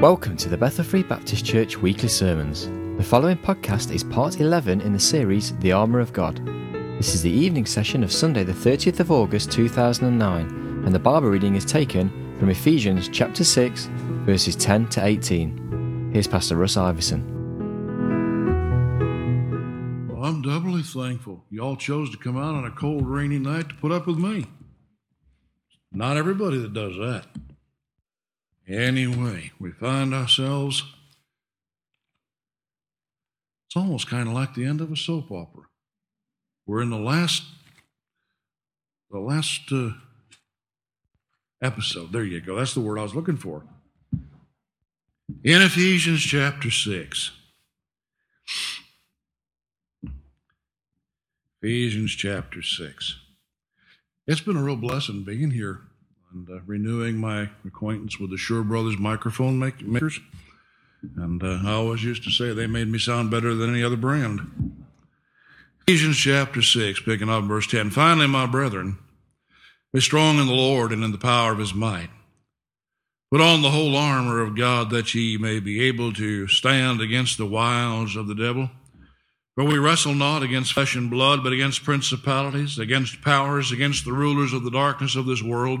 Welcome to the Bethel Free Baptist Church weekly sermons. The following podcast is part 11 in the series The Armour of God. This is the evening session of Sunday, the 30th of August 2009, and the Bible reading is taken from Ephesians chapter 6, verses 10 to 18. Here's Pastor Russ Iverson. Well, I'm doubly thankful y'all chose to come out on a cold, rainy night to put up with me. Not everybody that does that. Anyway, we find ourselves. It's almost kind of like the end of a soap opera. We're in the last, the last uh, episode. There you go. That's the word I was looking for. In Ephesians chapter 6. Ephesians chapter 6. It's been a real blessing being here and uh, renewing my acquaintance with the Shure Brothers microphone make- makers. And uh, I always used to say they made me sound better than any other brand. Ephesians chapter 6, picking up verse 10. Finally, my brethren, be strong in the Lord and in the power of his might. Put on the whole armor of God that ye may be able to stand against the wiles of the devil. For we wrestle not against flesh and blood, but against principalities, against powers, against the rulers of the darkness of this world,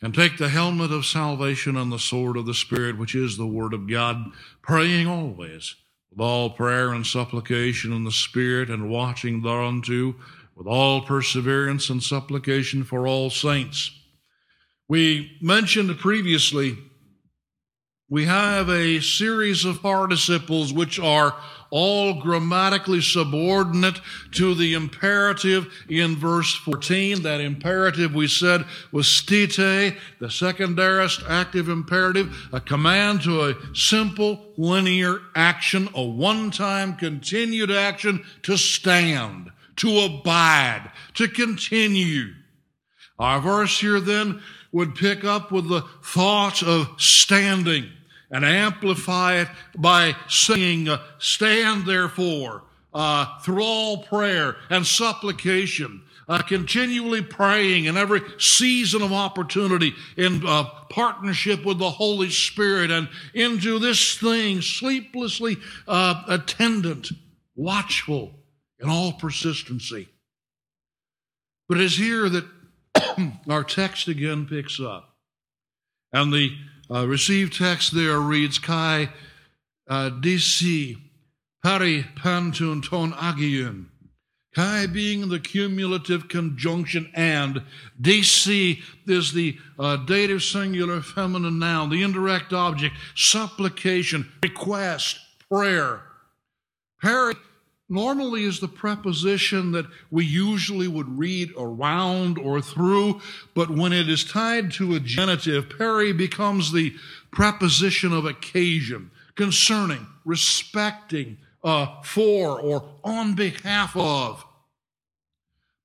and take the helmet of salvation and the sword of the Spirit, which is the word of God, praying always with all prayer and supplication in the Spirit, and watching thereunto with all perseverance and supplication for all saints. We mentioned previously we have a series of participles which are all grammatically subordinate to the imperative in verse 14. That imperative we said was stite, the second aorist active imperative, a command to a simple linear action, a one-time continued action to stand, to abide, to continue. Our verse here then would pick up with the thought of standing and amplify it by saying, uh, Stand therefore uh, through all prayer and supplication, uh, continually praying in every season of opportunity in uh, partnership with the Holy Spirit and into this thing sleeplessly uh, attendant, watchful in all persistency. But it is here that our text again picks up. And the uh, received text there reads Kai uh, DC peri pantun ton agion. Kai being the cumulative conjunction and DC is the uh, dative singular feminine noun, the indirect object, supplication, request, prayer. Pari normally is the preposition that we usually would read around or through, but when it is tied to a genitive, peri becomes the preposition of occasion, concerning, respecting, uh, for, or on behalf of.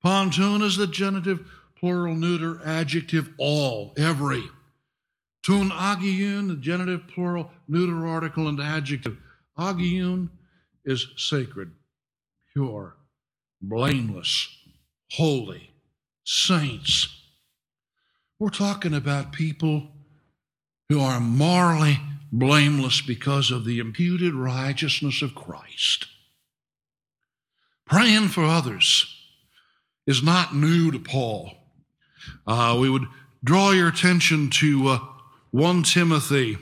Pontoon is the genitive, plural, neuter, adjective, all, every. Tun agion, the genitive, plural, neuter, article, and adjective. Agion is sacred pure, blameless, holy, saints. We're talking about people who are morally blameless because of the imputed righteousness of Christ. Praying for others is not new to Paul. Uh, we would draw your attention to uh, 1 Timothy,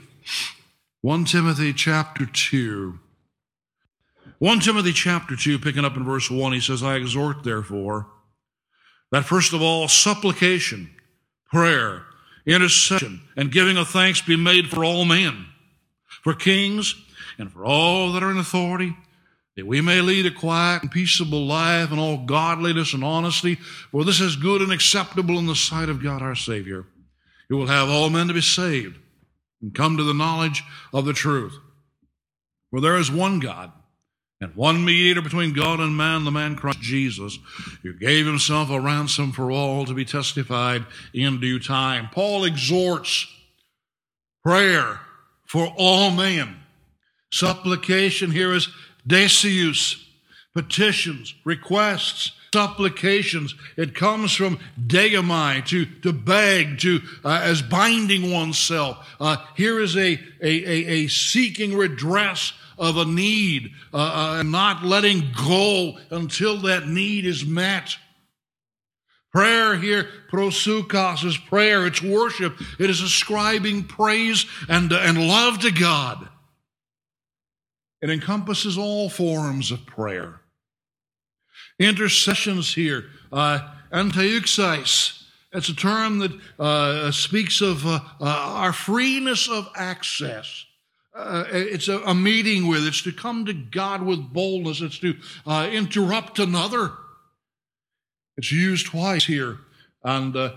1 Timothy chapter 2. 1 Timothy chapter 2, picking up in verse 1, he says, I exhort, therefore, that first of all, supplication, prayer, intercession, and giving of thanks be made for all men, for kings, and for all that are in authority, that we may lead a quiet and peaceable life in all godliness and honesty, for this is good and acceptable in the sight of God our Savior, who will have all men to be saved and come to the knowledge of the truth. For there is one God and one mediator between God and man, the man Christ Jesus, who gave himself a ransom for all to be testified in due time. Paul exhorts prayer for all men. Supplication here is deseus, petitions, requests, supplications. It comes from deomai, to, to beg, to, uh, as binding oneself. Uh, here is a, a, a, a, seeking redress of a need, uh, uh, and not letting go until that need is met. Prayer here, prosukos, is prayer. It's worship. It is ascribing praise and, uh, and love to God. It encompasses all forms of prayer. Intercessions here, uh. It's a term that uh, speaks of uh, uh, our freeness of access. Uh, it's a, a, meeting with, it's to come to God with boldness, it's to uh, interrupt another. It's used twice here. And, uh,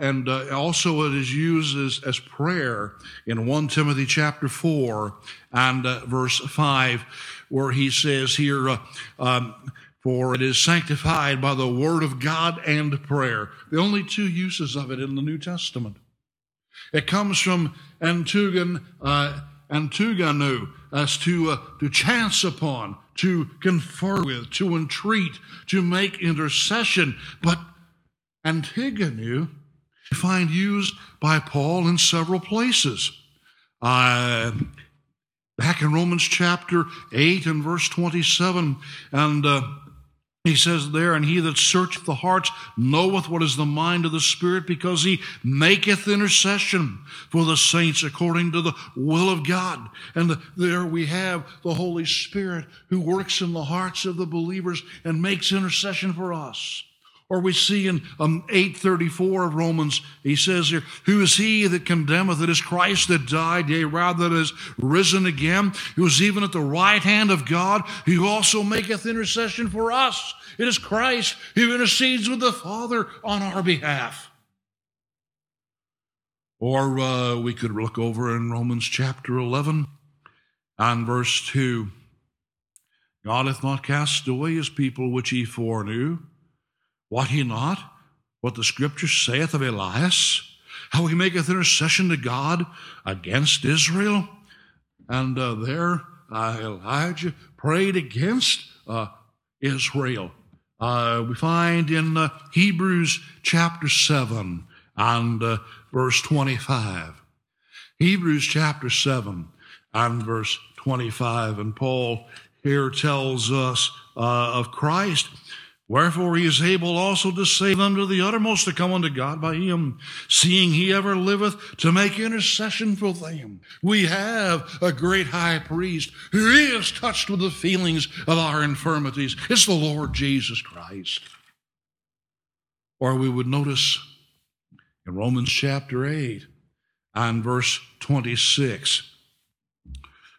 and also it is used as, as prayer in 1 Timothy chapter 4 and verse 5, where he says here, um, for it is sanctified by the word of God and prayer. The only two uses of it in the New Testament. It comes from Antugan, uh, Antuganu, as to, uh, to chance upon, to confer with, to entreat, to make intercession. But Antigonu, you find used by Paul in several places. Uh, back in Romans chapter 8 and verse 27, and uh, he says there, and he that searcheth the hearts knoweth what is the mind of the Spirit, because he maketh intercession for the saints according to the will of God. And there we have the Holy Spirit who works in the hearts of the believers and makes intercession for us. Or we see in um, 834 of Romans, he says here, Who is he that condemneth? It is Christ that died, yea, rather that is risen again, who is even at the right hand of God, who also maketh intercession for us. It is Christ who intercedes with the Father on our behalf. Or uh, we could look over in Romans chapter 11 and verse 2. God hath not cast away his people which he foreknew. What he not? What the scripture saith of Elias? How he maketh intercession to God against Israel? And uh, there uh, Elijah prayed against uh, Israel. Uh, we find in uh, Hebrews chapter 7 and uh, verse 25. Hebrews chapter 7 and verse 25. And Paul here tells us of Christ Wherefore he is able also to save them to the uttermost to come unto God by him, seeing he ever liveth to make intercession for them. We have a great high priest who is touched with the feelings of our infirmities. It's the Lord Jesus Christ. Or we would notice in Romans chapter 8 and verse 26.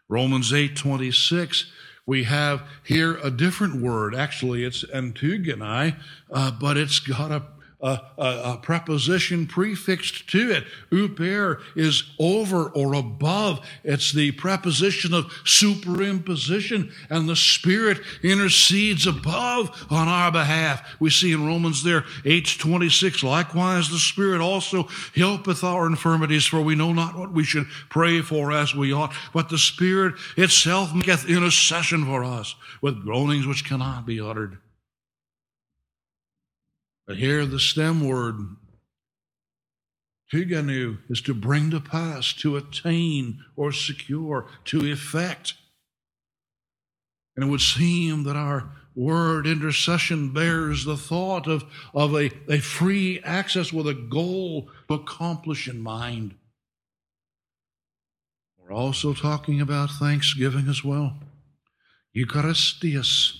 Romans 8 26 we have here a different word. Actually, it's antigonai, uh, but it's got a a, a, a, preposition prefixed to it. Uper is over or above. It's the preposition of superimposition, and the Spirit intercedes above on our behalf. We see in Romans there, 826, likewise the Spirit also helpeth our infirmities, for we know not what we should pray for as we ought, but the Spirit itself maketh intercession for us with groanings which cannot be uttered. But here the stem word, tiganu, is to bring to pass, to attain or secure, to effect. And it would seem that our word intercession bears the thought of, of a, a free access with a goal to accomplish in mind. We're also talking about thanksgiving as well. Eucharistias,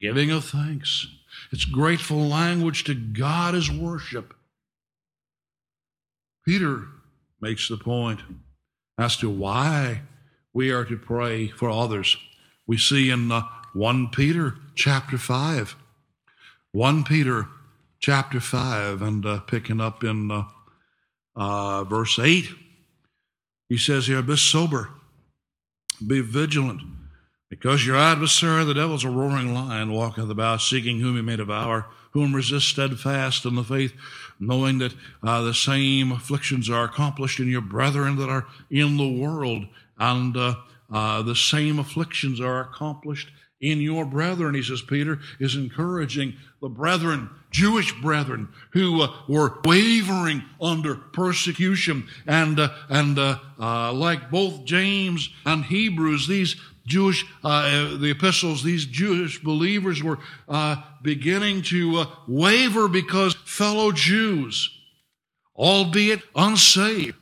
giving of thanks. It's grateful language to God as worship. Peter makes the point as to why we are to pray for others. We see in uh, 1 Peter chapter 5. 1 Peter chapter 5, and uh, picking up in uh, uh verse 8, he says here, Be sober, Be vigilant, because your adversary, the devil, is a roaring lion, walketh about, seeking whom he may devour, whom resist steadfast in the faith, knowing that uh, the same afflictions are accomplished in your brethren that are in the world, and uh, uh, the same afflictions are accomplished in your brethren, he says, Peter is encouraging the brethren, Jewish brethren, who uh, were wavering under persecution. And, uh, and uh, uh like both James and Hebrews, these Jewish, uh, the epistles, these Jewish believers were uh, beginning to waver because fellow Jews, albeit unsaved,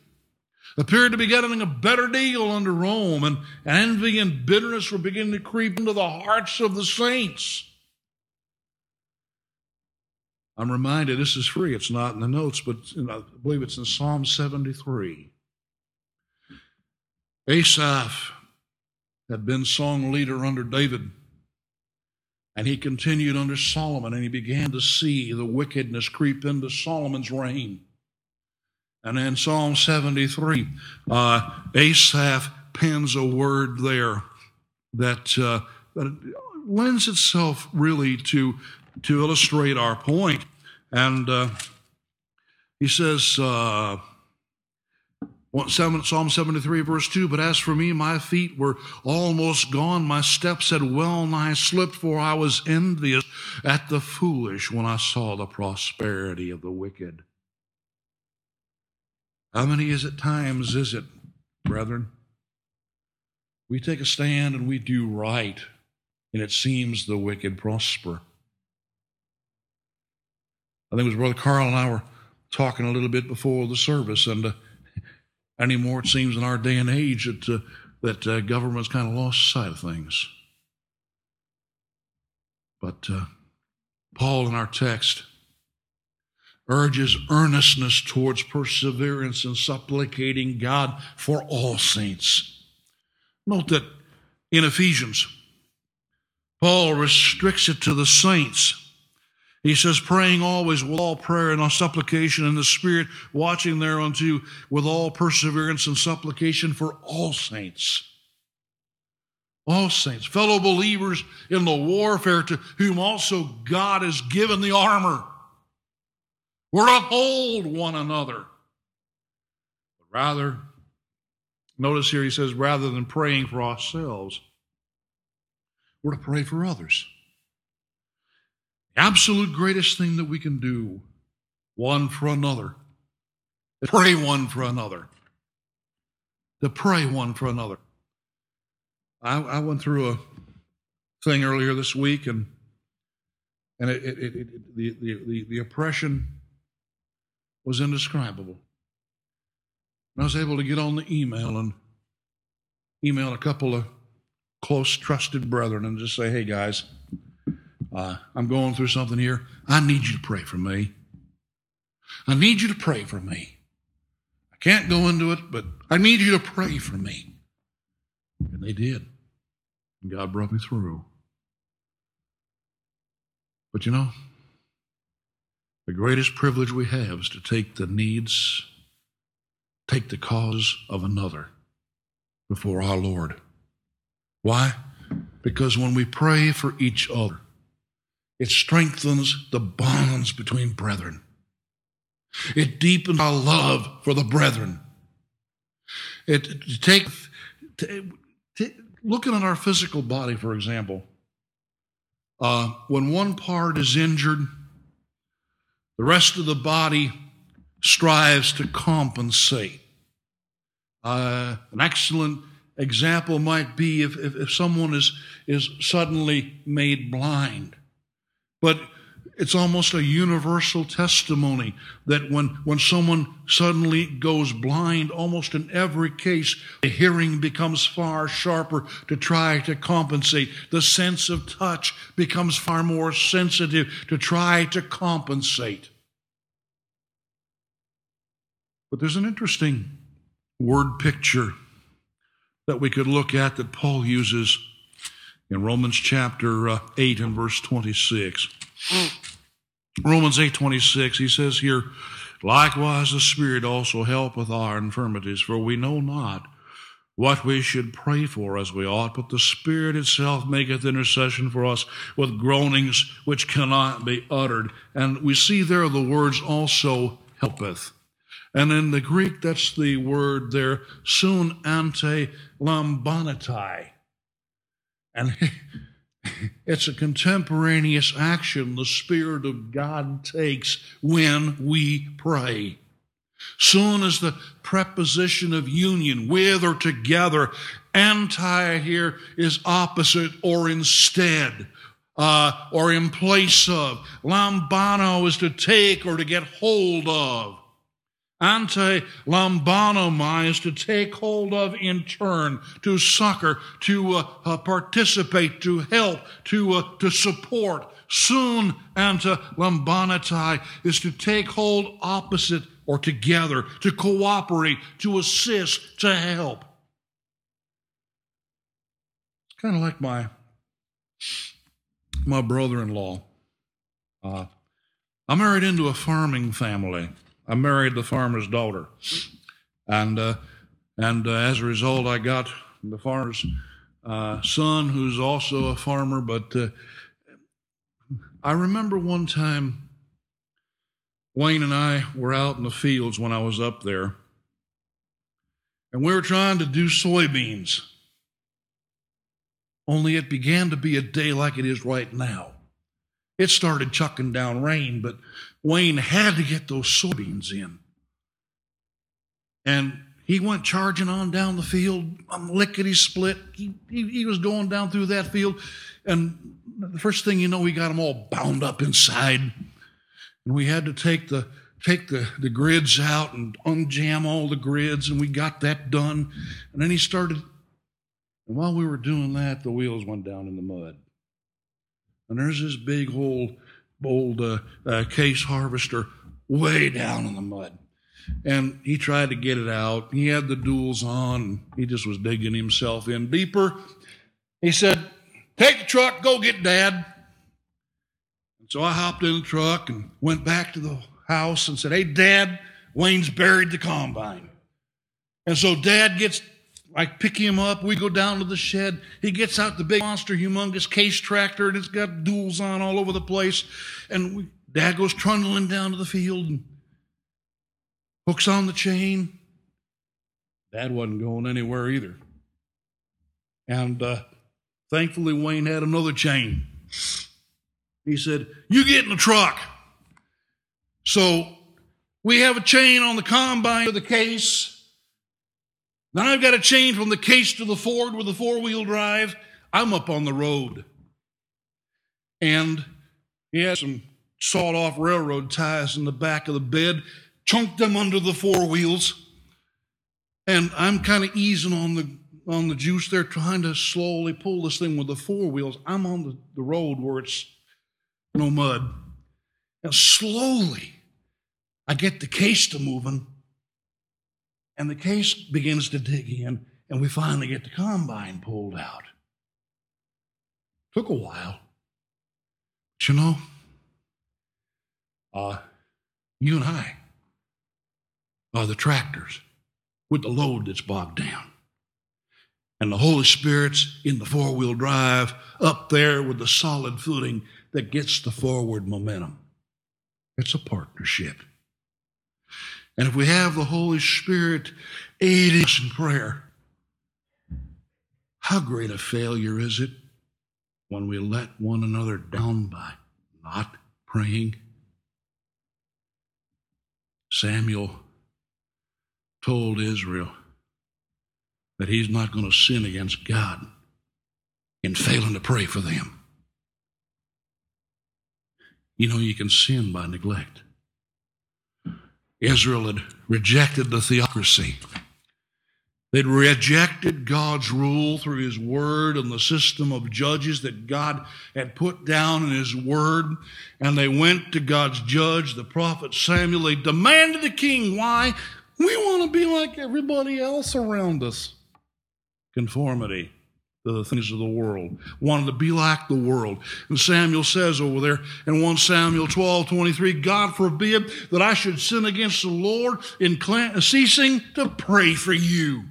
appeared to be getting a better deal under Rome, and envy and bitterness were beginning to creep into the hearts of the saints. I'm reminded this is free, it's not in the notes, but I believe it's in Psalm 73. Asaph had been song leader under David, and he continued under Solomon, and he began to see the wickedness creep into Solomon's reign. And in Psalm 73, uh, Asaph pens a word there that, uh, that lends itself really to, to illustrate our point. And uh, he says, uh, Psalm 73, verse 2 But as for me, my feet were almost gone. My steps had well nigh slipped, for I was envious at the foolish when I saw the prosperity of the wicked. How many is it times is it, brethren? We take a stand and we do right, and it seems the wicked prosper. I think it was Brother Carl and I were talking a little bit before the service, and uh, anymore it seems in our day and age that uh, that uh, government's kind of lost sight of things. But uh, Paul in our text urges earnestness towards perseverance and supplicating God for all saints. Note that in Ephesians, Paul restricts it to the saints. He says, praying always with all prayer and all supplication in the Spirit, watching thereunto with all perseverance and supplication for all saints. All saints, fellow believers in the warfare to whom also God has given the armor we're to hold one another. But rather, notice here he says, rather than praying for ourselves, we're to pray for others. The absolute greatest thing that we can do, one for another, is pray one for another. To pray one for another. I, I went through a thing earlier this week, and and it, it, it, the, the, the oppression was indescribable. And I was able to get on the email and email a couple of close, trusted brethren and just say, hey, guys, uh, I'm going through something here. I need you to pray for me. I need you to pray for me. I can't go into it, but I need you to pray for me. And they did. And God brought me through. But you know, the greatest privilege we have is to take the needs, take the cause of another before our Lord. Why? Because when we pray for each other, it strengthens the bonds between brethren. It deepens our love for the brethren. It, it take, looking at our physical body, for example, uh, when one part is injured, the rest of the body strives to compensate. Uh, an excellent example might be if, if, if someone is, is suddenly made blind. But it's almost a universal testimony that when, when someone suddenly goes blind, almost in every case, the hearing becomes far sharper to try to compensate. The sense of touch becomes far more sensitive to try to compensate. But there's an interesting word picture that we could look at that Paul uses in Romans chapter uh, 8 and verse 26. Romans 8:26 he says here likewise the spirit also helpeth our infirmities for we know not what we should pray for as we ought, but the Spirit itself maketh intercession for us with groanings which cannot be uttered. And we see there the words also helpeth. And in the Greek, that's the word there, sun ante lambanatai. And it's a contemporaneous action the Spirit of God takes when we pray. Soon as the preposition of union, with or together, anti here is opposite or instead. Uh, or in place of. Lambano is to take or to get hold of. Ante lambanomai is to take hold of in turn, to succor, to uh, uh, participate, to help, to, uh, to support. Soon ante lambanatai is to take hold opposite or together, to cooperate, to assist, to help. It's kind of like my my brother-in-law. Uh, I married into a farming family. I married the farmer's daughter, and uh, and uh, as a result, I got the farmer's uh, son, who's also a farmer. But uh, I remember one time Wayne and I were out in the fields when I was up there, and we were trying to do soybeans. Only it began to be a day like it is right now. It started chucking down rain, but Wayne had to get those soybeans in. And he went charging on down the field, lickety split. He, he, he, was going down through that field, and the first thing you know, he got them all bound up inside. And we had to take the take the, the grids out and unjam all the grids, and we got that done. And then he started, and while we were doing that, the wheels went down in the mud. And there's this big old, old uh, uh, case harvester way down in the mud. And he tried to get it out. He had the duals on. He just was digging himself in deeper. He said, Take the truck, go get dad. And So I hopped in the truck and went back to the house and said, Hey, Dad, Wayne's buried the combine. And so Dad gets, I pick him up. We go down to the shed. He gets out the big monster, humongous case tractor, and it's got duals on all over the place. And we, Dad goes trundling down to the field and hooks on the chain. Dad wasn't going anywhere either. And uh, thankfully, Wayne had another chain. He said, You get in the truck. So we have a chain on the combine of the case. Then I've got to change from the case to the Ford with the four wheel drive. I'm up on the road. And he has some sawed off railroad ties in the back of the bed, chunked them under the four wheels. And I'm kind of easing on the on the juice there, trying to slowly pull this thing with the four wheels. I'm on the, the road where it's no mud. And slowly, I get the case to moving, and the case begins to dig in, and we finally get the combine pulled out. Took a while. But you know, uh, you and I are the tractors with the load that's bogged down. And the Holy Spirit's in the four wheel drive up there with the solid footing that gets the forward momentum. It's a partnership. And if we have the Holy Spirit aiding us in prayer, how great a failure is it when we let one another down by not praying? Samuel told Israel that he's not going to sin against God in failing to pray for them. You know, you can sin by neglect. Israel had rejected the theocracy. They'd rejected God's rule through His Word and the system of judges that God had put down in His Word. And they went to God's judge, the prophet Samuel. They demanded the king. Why? We want to be like everybody else around us. Conformity the things of the world, wanted to be like the world. And Samuel says over there in 1 Samuel 12 23, God forbid that I should sin against the Lord in ceasing to pray for you.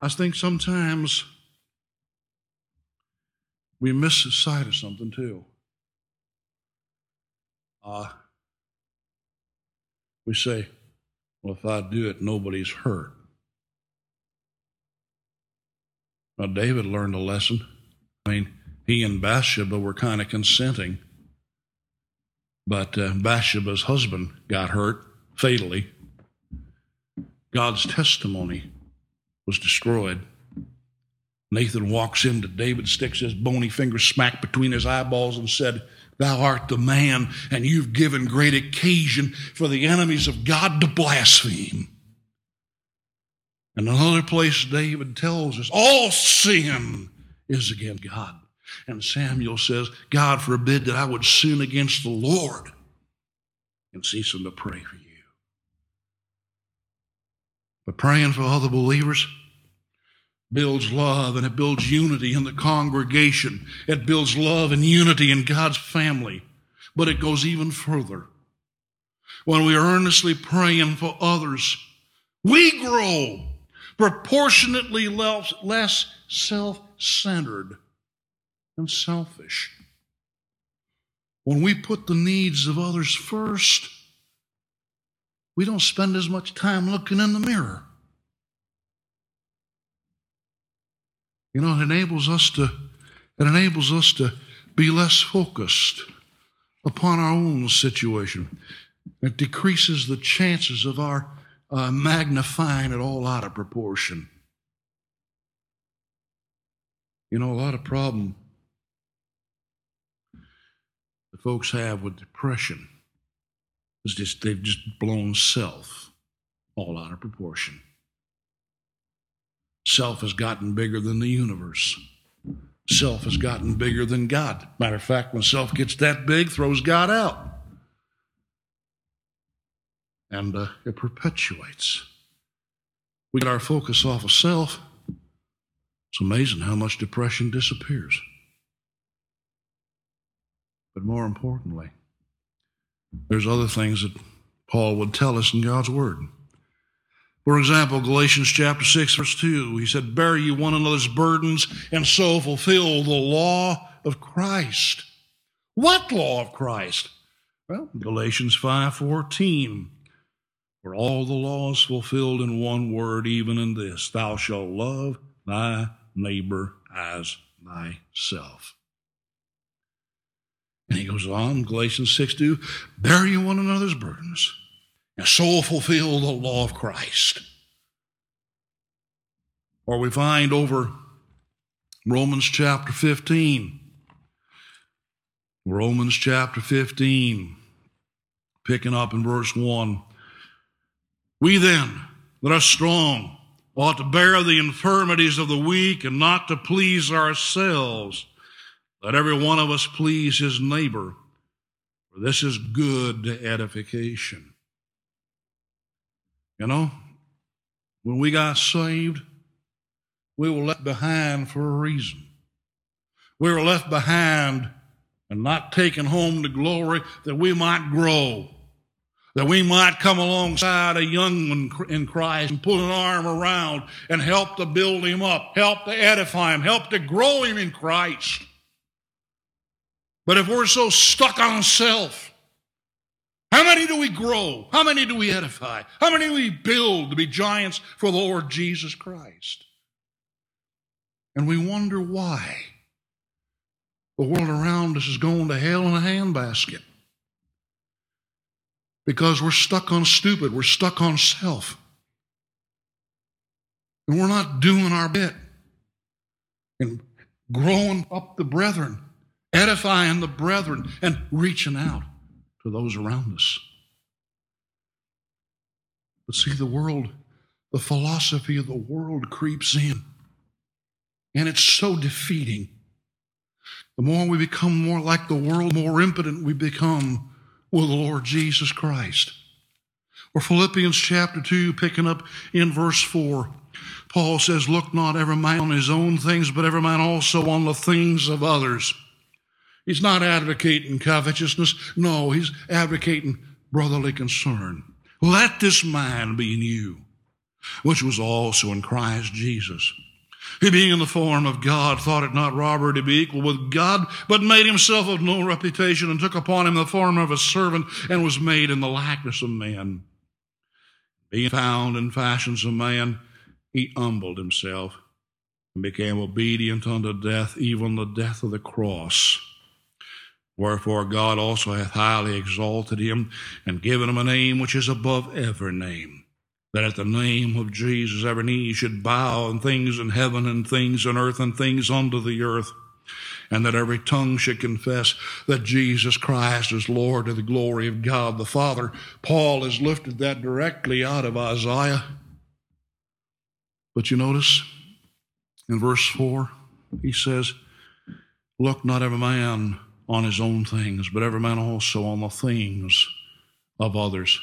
I think sometimes we miss the sight of something too. Uh, we say, well, if I do it, nobody's hurt. Now, David learned a lesson. I mean, he and Bathsheba were kind of consenting, but uh, Bathsheba's husband got hurt fatally. God's testimony was destroyed. Nathan walks into David, sticks his bony finger smack between his eyeballs, and said, Thou art the man, and you've given great occasion for the enemies of God to blaspheme. And another place, David tells us, all sin is against God. And Samuel says, God forbid that I would sin against the Lord and ceasing to pray for you. But praying for other believers, builds love and it builds unity in the congregation. It builds love and unity in God's family. But it goes even further. When we are earnestly praying for others, we grow proportionately less self centered and selfish. When we put the needs of others first, we don't spend as much time looking in the mirror. You know, it enables us to it enables us to be less focused upon our own situation. It decreases the chances of our uh, magnifying it all out of proportion. You know, a lot of problem the folks have with depression is just they've just blown self all out of proportion. Self has gotten bigger than the universe. Self has gotten bigger than God. Matter of fact, when self gets that big, throws God out. And uh, it perpetuates. We get our focus off of self. It's amazing how much depression disappears. But more importantly, there's other things that Paul would tell us in God's Word. For example, Galatians chapter 6, verse 2, he said, Bear you one another's burdens and so fulfill the law of Christ. What law of Christ? Well, Galatians 5:14. For all the laws fulfilled in one word, even in this, thou shalt love thy neighbor as thyself. And he goes on, Galatians 6 2, bear you one another's burdens and so fulfill the law of Christ. Or we find over Romans chapter 15. Romans chapter 15, picking up in verse 1. We then that are strong ought to bear the infirmities of the weak and not to please ourselves. Let every one of us please his neighbor, for this is good edification. You know, when we got saved, we were left behind for a reason. We were left behind and not taken home to glory that we might grow, that we might come alongside a young one in Christ and put an arm around and help to build him up, help to edify him, help to grow him in Christ. But if we're so stuck on self, how many do we grow? How many do we edify? How many do we build to be giants for the Lord Jesus Christ? And we wonder why the world around us is going to hell in a handbasket. Because we're stuck on stupid, we're stuck on self. And we're not doing our bit and growing up the brethren, edifying the brethren, and reaching out to those around us. But see, the world, the philosophy of the world creeps in, and it's so defeating. The more we become more like the world, the more impotent we become with the Lord Jesus Christ. Or Philippians chapter 2, picking up in verse 4, Paul says, Look not every man on his own things, but every man also on the things of others. He's not advocating covetousness. No, he's advocating brotherly concern. Let this mind be in you, which was also in Christ Jesus. He being in the form of God thought it not robbery to be equal with God, but made himself of no reputation and took upon him the form of a servant and was made in the likeness of men. Being found in fashions of man, he humbled himself and became obedient unto death, even the death of the cross. Wherefore God also hath highly exalted him and given him a name which is above every name, that at the name of Jesus every knee should bow, and things in heaven and things on earth and things under the earth, and that every tongue should confess that Jesus Christ is Lord to the glory of God the Father. Paul has lifted that directly out of Isaiah. But you notice in verse 4, he says, Look not every man on his own things, but every man also on the things of others.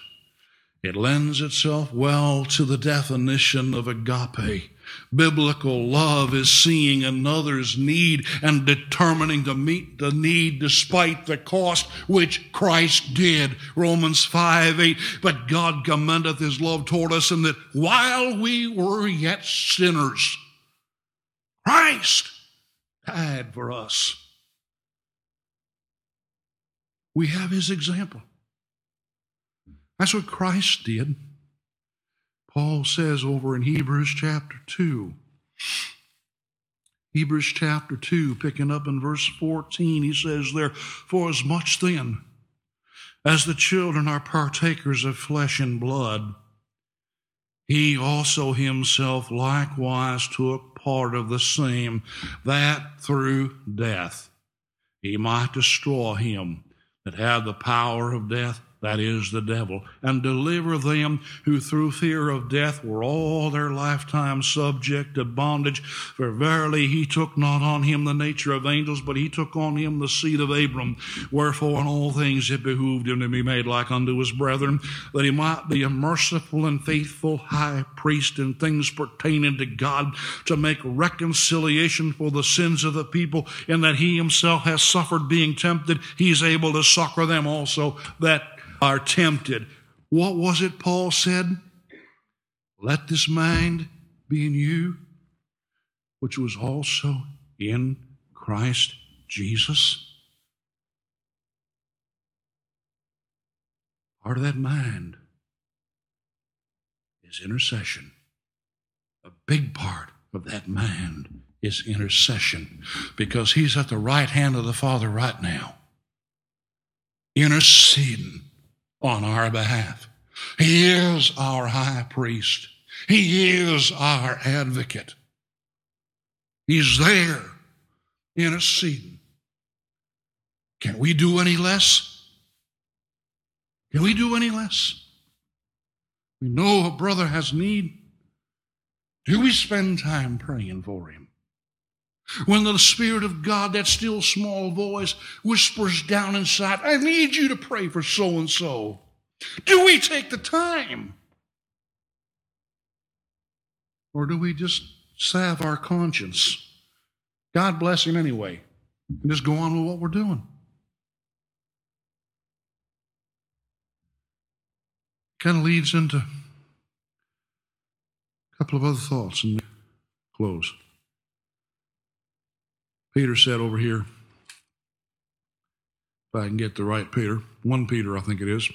It lends itself well to the definition of agape. Biblical love is seeing another's need and determining to meet the need despite the cost which Christ did. Romans 5 8. But God commendeth his love toward us in that while we were yet sinners, Christ died for us. We have his example. That's what Christ did. Paul says over in Hebrews chapter 2. Hebrews chapter 2, picking up in verse 14, he says there, For as much then as the children are partakers of flesh and blood, he also himself likewise took part of the same, that through death he might destroy him that had the power of death, that is the devil, and deliver them who through fear of death were all their lifetime subject to bondage. For verily he took not on him the nature of angels, but he took on him the seed of Abram. Wherefore in all things it behooved him to be made like unto his brethren, that he might be a merciful and faithful high priest in things pertaining to God, to make reconciliation for the sins of the people, in that he himself has suffered being tempted, he is able to succor them also that are tempted. What was it Paul said? Let this mind be in you, which was also in Christ Jesus. Part of that mind is intercession. A big part of that mind is intercession because he's at the right hand of the Father right now, interceding on our behalf. He is our high priest. He is our advocate. He's there interceding. Can we do any less? Can we do any less? We know a brother has need. Do we spend time praying for him? When the Spirit of God, that still small voice, whispers down inside, I need you to pray for so and so. Do we take the time? Or do we just salve our conscience? God bless him anyway, and just go on with what we're doing. Kind of leads into a couple of other thoughts and close. Peter said over here, if I can get the right Peter, 1 Peter, I think it is,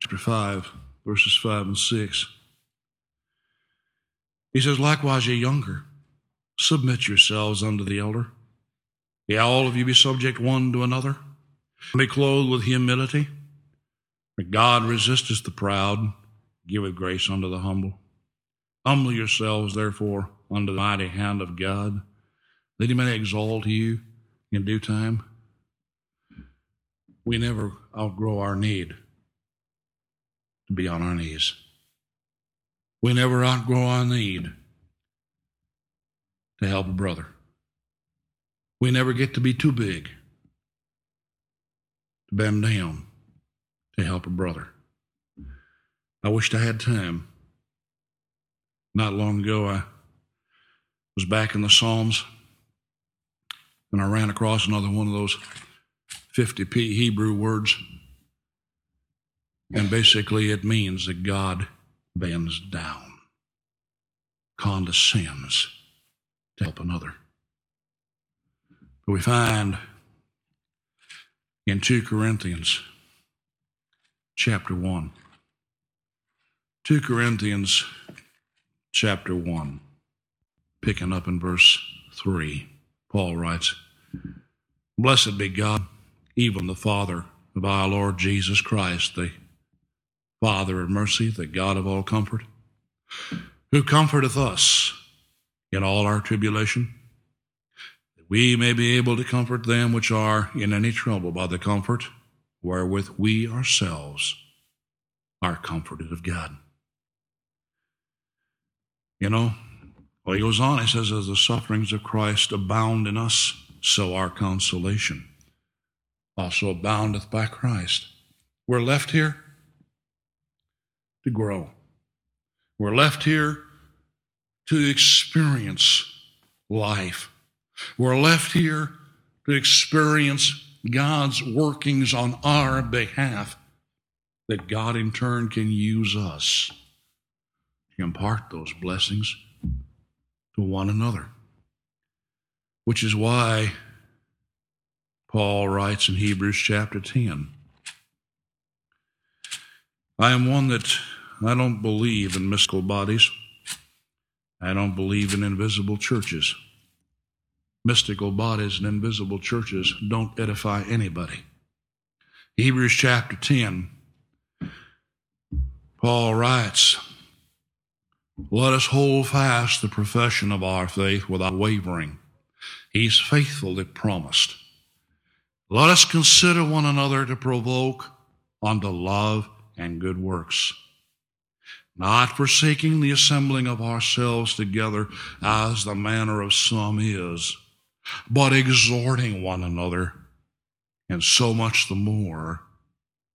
chapter 5, verses 5 and 6. He says, Likewise, ye younger, submit yourselves unto the elder. Yea, all of you be subject one to another, be clothed with humility. For God resisteth the proud, giveth grace unto the humble. Humble yourselves, therefore, under the mighty hand of God that he may exalt you in due time. We never outgrow our need to be on our knees. We never outgrow our need to help a brother. We never get to be too big to bend down to help a brother. I wished I had time. Not long ago, I was back in the Psalms and I ran across another one of those 50p Hebrew words. And basically, it means that God bends down, condescends to help another. But we find in 2 Corinthians chapter 1, 2 Corinthians chapter 1, picking up in verse 3, Paul writes, Blessed be God, even the Father of our Lord Jesus Christ, the Father of mercy, the God of all comfort, who comforteth us in all our tribulation, that we may be able to comfort them which are in any trouble by the comfort wherewith we ourselves are comforted of God. You know, well, he goes on, he says, As the sufferings of Christ abound in us, so our consolation also aboundeth by Christ. We're left here to grow. We're left here to experience life. We're left here to experience God's workings on our behalf, that God in turn can use us to impart those blessings to one another. Which is why Paul writes in Hebrews chapter 10 I am one that I don't believe in mystical bodies. I don't believe in invisible churches. Mystical bodies and invisible churches don't edify anybody. Hebrews chapter 10, Paul writes, Let us hold fast the profession of our faith without wavering. He's faithful that promised. Let us consider one another to provoke unto love and good works not forsaking the assembling of ourselves together as the manner of some is, but exhorting one another, and so much the more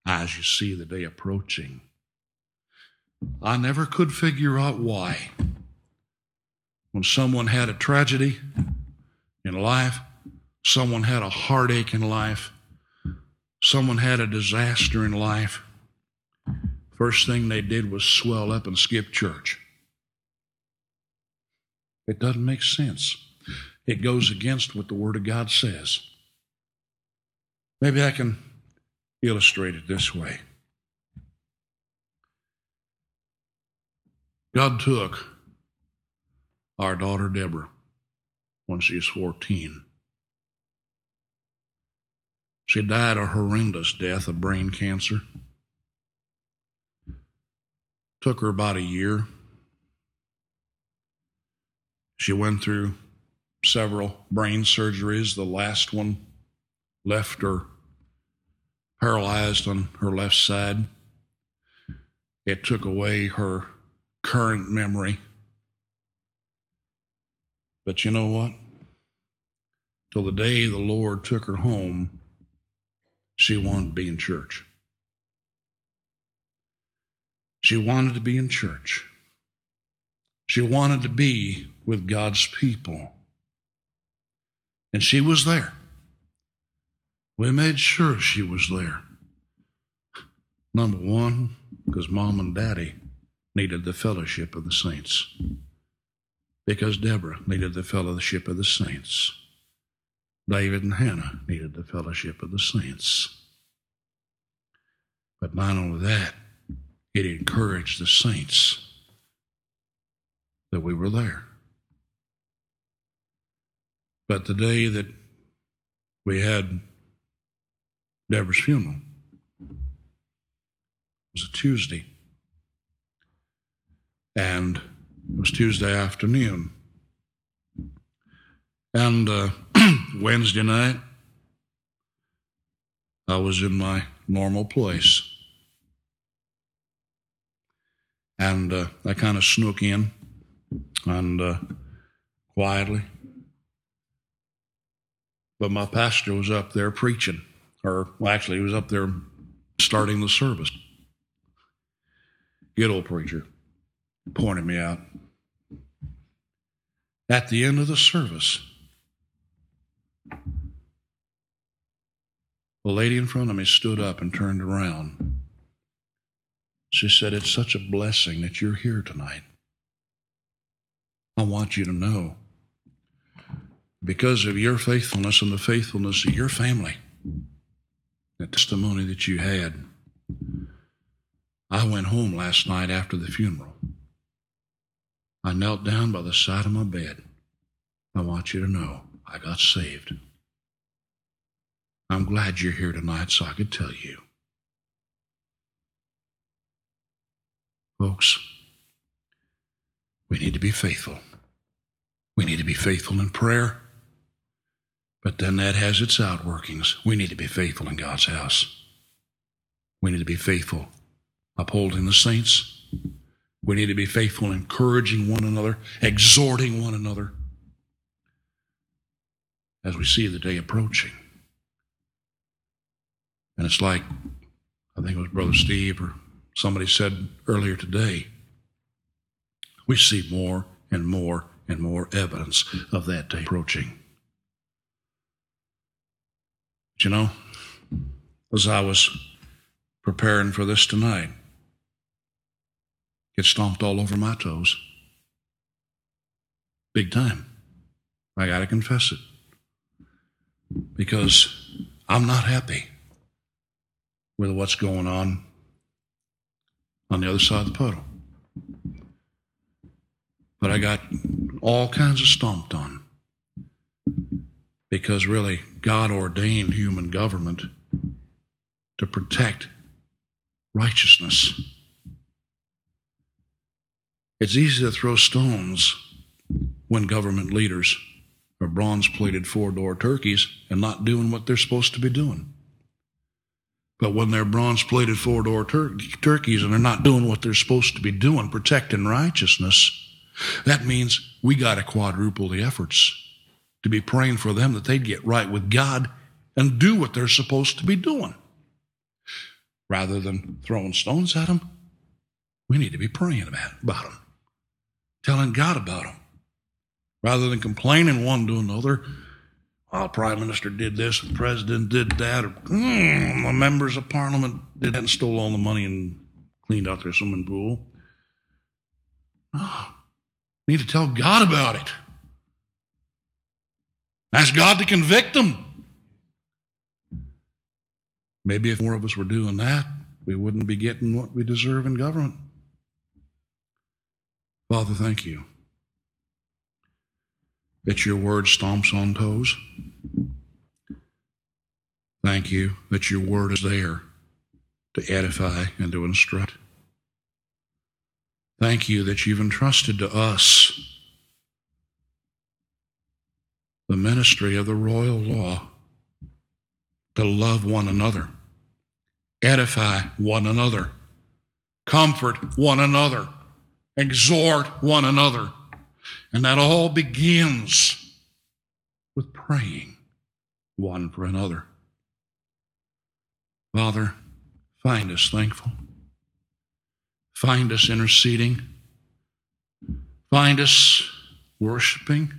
as you see the day approaching. I never could figure out why. When someone had a tragedy in life, someone had a heartache in life, someone had a disaster in life, First thing they did was swell up and skip church. It doesn't make sense. It goes against what the Word of God says. Maybe I can illustrate it this way God took our daughter Deborah when she was 14. She died a horrendous death of brain cancer. Took her about a year. She went through several brain surgeries. The last one left her paralyzed on her left side. It took away her current memory. But you know what? Till the day the Lord took her home, she wanted to be in church. She wanted to be in church. She wanted to be with God's people. And she was there. We made sure she was there. Number one, because mom and daddy needed the fellowship of the saints. Because Deborah needed the fellowship of the saints. David and Hannah needed the fellowship of the saints. But not only that, it encouraged the saints that we were there. But the day that we had Deborah's funeral was a Tuesday. And it was Tuesday afternoon. And uh, Wednesday night, I was in my normal place. And uh, I kind of snook in and uh, quietly. But my pastor was up there preaching, or well, actually, he was up there starting the service. Good old preacher pointed me out. At the end of the service, the lady in front of me stood up and turned around She said, It's such a blessing that you're here tonight. I want you to know because of your faithfulness and the faithfulness of your family, the testimony that you had. I went home last night after the funeral. I knelt down by the side of my bed. I want you to know I got saved. I'm glad you're here tonight so I could tell you. Folks, we need to be faithful. We need to be faithful in prayer. But then that has its outworkings. We need to be faithful in God's house. We need to be faithful upholding the saints. We need to be faithful encouraging one another, exhorting one another as we see the day approaching. And it's like, I think it was Brother Steve or somebody said earlier today, we see more and more and more evidence of that day approaching. But you know, as I was preparing for this tonight, get stomped all over my toes. Big time. I got to confess it. Because I'm not happy with what's going on on the other side of the puddle. But I got all kinds of stomped on because really God ordained human government to protect righteousness. It's easy to throw stones when government leaders are bronze plated four door turkeys and not doing what they're supposed to be doing. But when they're bronze plated four door tur- turkeys and they're not doing what they're supposed to be doing, protecting righteousness, that means we got to quadruple the efforts to be praying for them that they'd get right with God and do what they're supposed to be doing. Rather than throwing stones at them, we need to be praying about, about them, telling God about them. Rather than complaining one to another, well, prime minister did this, the president did that, or mm, the members of parliament did that and stole all the money and cleaned out their swimming pool. Oh, we need to tell God about it. Ask God to convict them. Maybe if more of us were doing that, we wouldn't be getting what we deserve in government. Father, thank you that your word stomps on toes. Thank you that your word is there to edify and to instruct. Thank you that you've entrusted to us the ministry of the royal law to love one another, edify one another, comfort one another, exhort one another. And that all begins with praying one for another. Father, find us thankful. Find us interceding. Find us worshiping.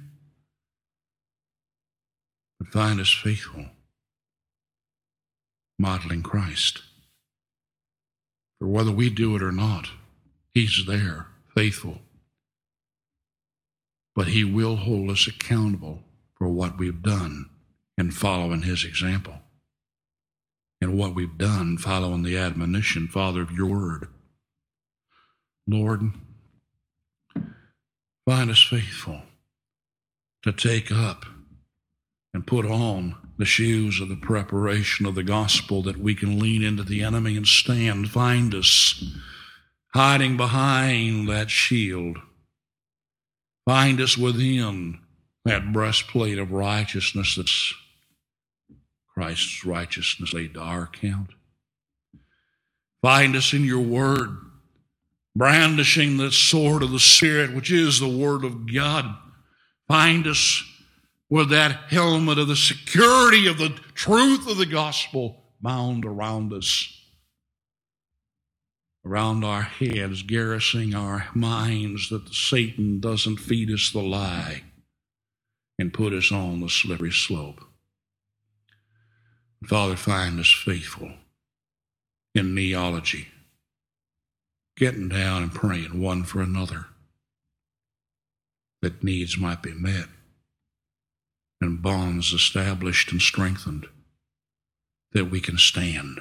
But find us faithful, modeling Christ. For whether we do it or not, He's there, faithful. But He will hold us accountable for what we've done in following His example and what we've done following the admonition, Father, of your word. Lord, find us faithful to take up and put on the shoes of the preparation of the gospel that we can lean into the enemy and stand. Find us hiding behind that shield. Find us within that breastplate of righteousness that's Christ's righteousness laid to our account. Find us in your word, brandishing the sword of the Spirit, which is the word of God. Find us with that helmet of the security of the truth of the gospel bound around us, around our heads, garrisoning our minds that Satan doesn't feed us the lie and put us on the slippery slope. Father, find us faithful in kneeology, getting down and praying one for another that needs might be met and bonds established and strengthened that we can stand.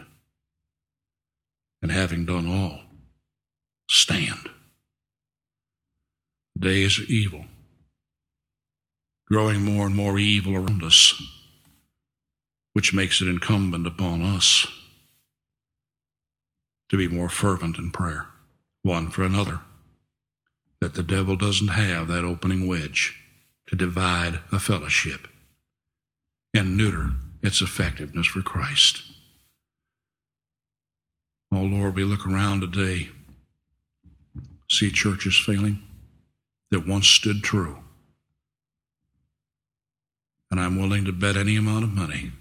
And having done all, stand. Days are evil, growing more and more evil around us, which makes it incumbent upon us to be more fervent in prayer, one for another, that the devil doesn't have that opening wedge to divide a fellowship and neuter its effectiveness for Christ. Oh Lord, we look around today, see churches failing that once stood true. And I'm willing to bet any amount of money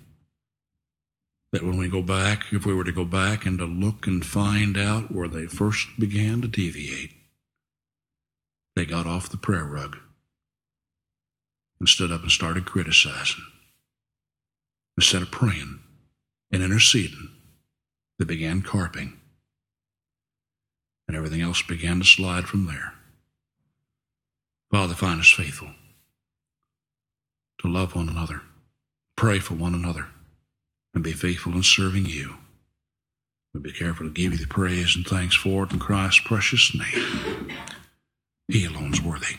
that when we go back, if we were to go back and to look and find out where they first began to deviate, they got off the prayer rug and stood up and started criticizing. Instead of praying and interceding, they began carping. And everything else began to slide from there. Father, find us faithful to love one another, pray for one another, and be faithful in serving you. But be careful to give you the praise and thanks for it in Christ's precious name. He alone's worthy.